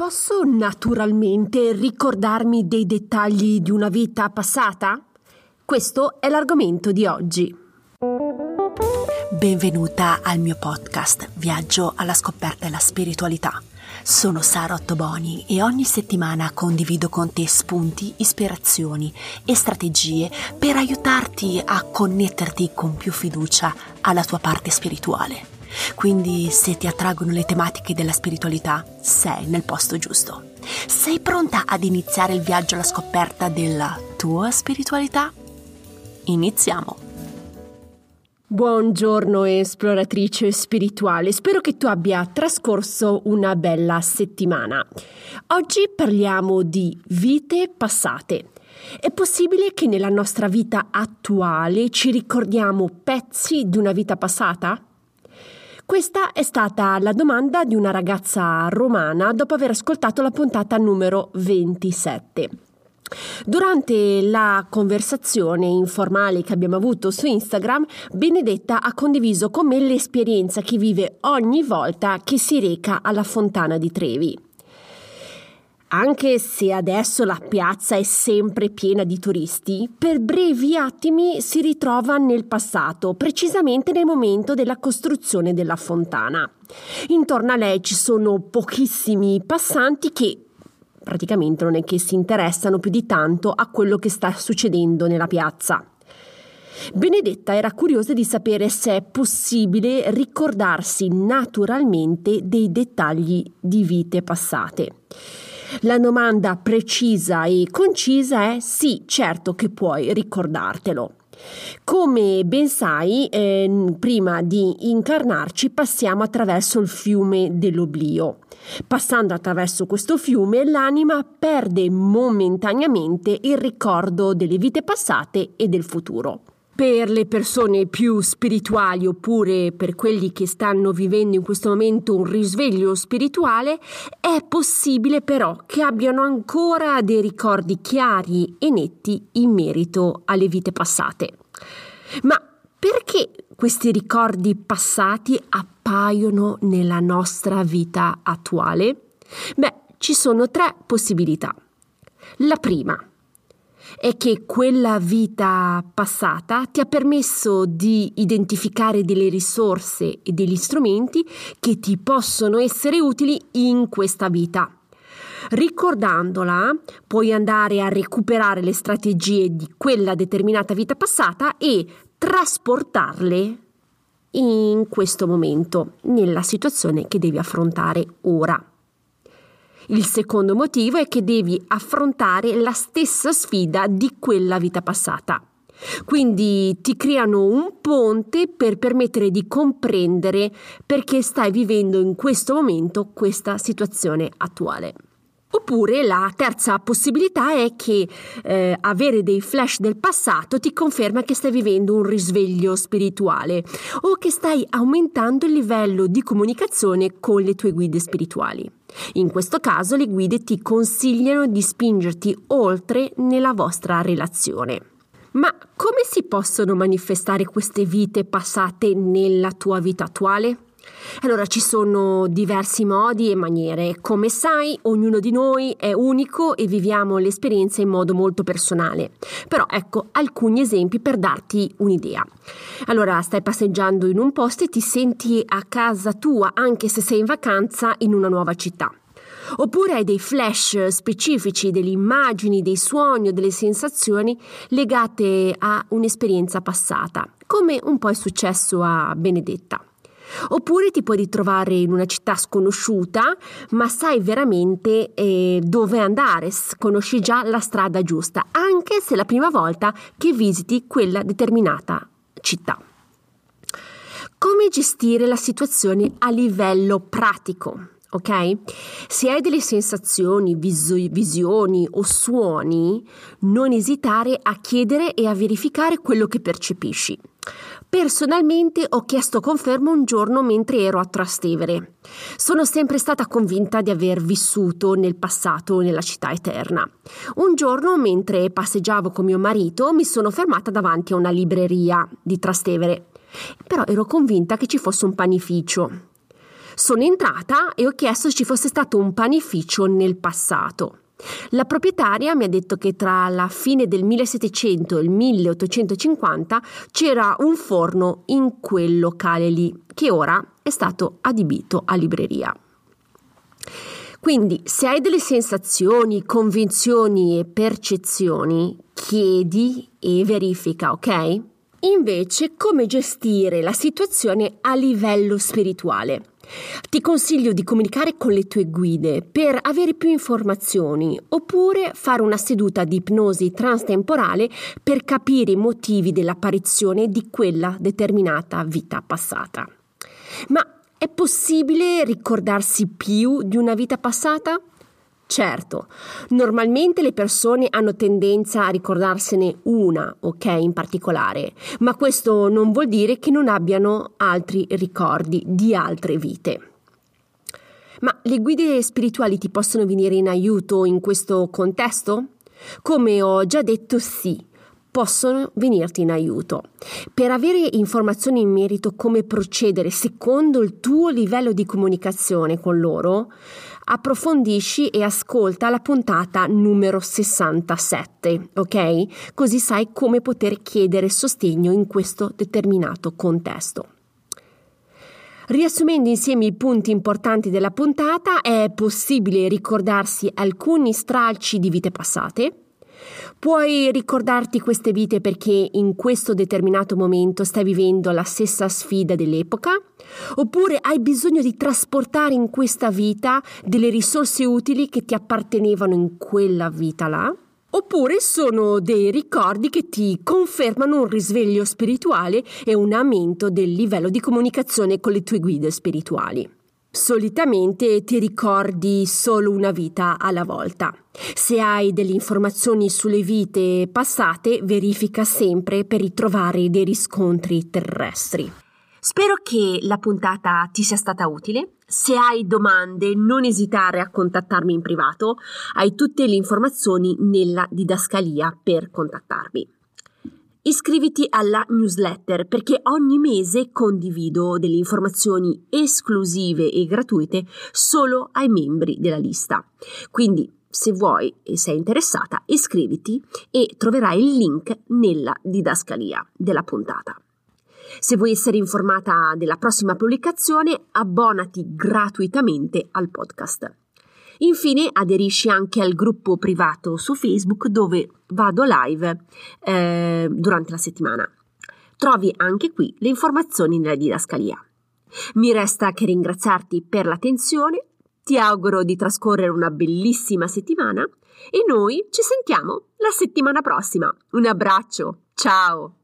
Posso naturalmente ricordarmi dei dettagli di una vita passata? Questo è l'argomento di oggi. Benvenuta al mio podcast Viaggio alla scoperta della spiritualità. Sono Sara Ottoboni e ogni settimana condivido con te spunti, ispirazioni e strategie per aiutarti a connetterti con più fiducia alla tua parte spirituale. Quindi se ti attraggono le tematiche della spiritualità, sei nel posto giusto. Sei pronta ad iniziare il viaggio alla scoperta della tua spiritualità? Iniziamo! Buongiorno esploratrice spirituale, spero che tu abbia trascorso una bella settimana. Oggi parliamo di vite passate. È possibile che nella nostra vita attuale ci ricordiamo pezzi di una vita passata? Questa è stata la domanda di una ragazza romana dopo aver ascoltato la puntata numero 27. Durante la conversazione informale che abbiamo avuto su Instagram, Benedetta ha condiviso con me l'esperienza che vive ogni volta che si reca alla fontana di Trevi. Anche se adesso la piazza è sempre piena di turisti, per brevi attimi si ritrova nel passato, precisamente nel momento della costruzione della fontana. Intorno a lei ci sono pochissimi passanti che praticamente non è che si interessano più di tanto a quello che sta succedendo nella piazza. Benedetta era curiosa di sapere se è possibile ricordarsi naturalmente dei dettagli di vite passate. La domanda precisa e concisa è sì, certo che puoi ricordartelo. Come ben sai, eh, prima di incarnarci passiamo attraverso il fiume dell'oblio. Passando attraverso questo fiume, l'anima perde momentaneamente il ricordo delle vite passate e del futuro. Per le persone più spirituali oppure per quelli che stanno vivendo in questo momento un risveglio spirituale, è possibile però che abbiano ancora dei ricordi chiari e netti in merito alle vite passate. Ma perché questi ricordi passati appaiono nella nostra vita attuale? Beh, ci sono tre possibilità. La prima è che quella vita passata ti ha permesso di identificare delle risorse e degli strumenti che ti possono essere utili in questa vita. Ricordandola, puoi andare a recuperare le strategie di quella determinata vita passata e trasportarle in questo momento, nella situazione che devi affrontare ora. Il secondo motivo è che devi affrontare la stessa sfida di quella vita passata. Quindi ti creano un ponte per permettere di comprendere perché stai vivendo in questo momento questa situazione attuale. Oppure la terza possibilità è che eh, avere dei flash del passato ti conferma che stai vivendo un risveglio spirituale o che stai aumentando il livello di comunicazione con le tue guide spirituali. In questo caso le guide ti consigliano di spingerti oltre nella vostra relazione. Ma come si possono manifestare queste vite passate nella tua vita attuale? Allora ci sono diversi modi e maniere. Come sai, ognuno di noi è unico e viviamo l'esperienza in modo molto personale. Però ecco alcuni esempi per darti un'idea. Allora stai passeggiando in un posto e ti senti a casa tua anche se sei in vacanza in una nuova città. Oppure hai dei flash specifici, delle immagini, dei suoni o delle sensazioni legate a un'esperienza passata, come un po' è successo a Benedetta. Oppure ti puoi ritrovare in una città sconosciuta, ma sai veramente eh, dove andare, conosci già la strada giusta, anche se è la prima volta che visiti quella determinata città. Come gestire la situazione a livello pratico? Ok? Se hai delle sensazioni, vis- visioni o suoni, non esitare a chiedere e a verificare quello che percepisci. Personalmente ho chiesto conferma un giorno mentre ero a Trastevere. Sono sempre stata convinta di aver vissuto nel passato nella città eterna. Un giorno, mentre passeggiavo con mio marito, mi sono fermata davanti a una libreria di Trastevere. Però ero convinta che ci fosse un panificio. Sono entrata e ho chiesto se ci fosse stato un panificio nel passato. La proprietaria mi ha detto che tra la fine del 1700 e il 1850 c'era un forno in quel locale lì, che ora è stato adibito a libreria. Quindi, se hai delle sensazioni, convinzioni e percezioni, chiedi e verifica, ok? Invece, come gestire la situazione a livello spirituale? Ti consiglio di comunicare con le tue guide per avere più informazioni oppure fare una seduta di ipnosi transtemporale per capire i motivi dell'apparizione di quella determinata vita passata. Ma è possibile ricordarsi più di una vita passata? Certo, normalmente le persone hanno tendenza a ricordarsene una, ok, in particolare, ma questo non vuol dire che non abbiano altri ricordi di altre vite. Ma le guide spirituali ti possono venire in aiuto in questo contesto? Come ho già detto, sì, possono venirti in aiuto. Per avere informazioni in merito come procedere secondo il tuo livello di comunicazione con loro, approfondisci e ascolta la puntata numero 67, ok? Così sai come poter chiedere sostegno in questo determinato contesto. Riassumendo insieme i punti importanti della puntata, è possibile ricordarsi alcuni stralci di vite passate, Puoi ricordarti queste vite perché in questo determinato momento stai vivendo la stessa sfida dell'epoca? Oppure hai bisogno di trasportare in questa vita delle risorse utili che ti appartenevano in quella vita là? Oppure sono dei ricordi che ti confermano un risveglio spirituale e un aumento del livello di comunicazione con le tue guide spirituali. Solitamente ti ricordi solo una vita alla volta. Se hai delle informazioni sulle vite passate, verifica sempre per ritrovare dei riscontri terrestri. Spero che la puntata ti sia stata utile. Se hai domande, non esitare a contattarmi in privato. Hai tutte le informazioni nella didascalia per contattarmi. Iscriviti alla newsletter perché ogni mese condivido delle informazioni esclusive e gratuite solo ai membri della lista. Quindi se vuoi e sei interessata, iscriviti e troverai il link nella didascalia della puntata. Se vuoi essere informata della prossima pubblicazione, abbonati gratuitamente al podcast. Infine aderisci anche al gruppo privato su Facebook dove vado live eh, durante la settimana. Trovi anche qui le informazioni nella didascalia. Mi resta che ringraziarti per l'attenzione, ti auguro di trascorrere una bellissima settimana e noi ci sentiamo la settimana prossima. Un abbraccio, ciao!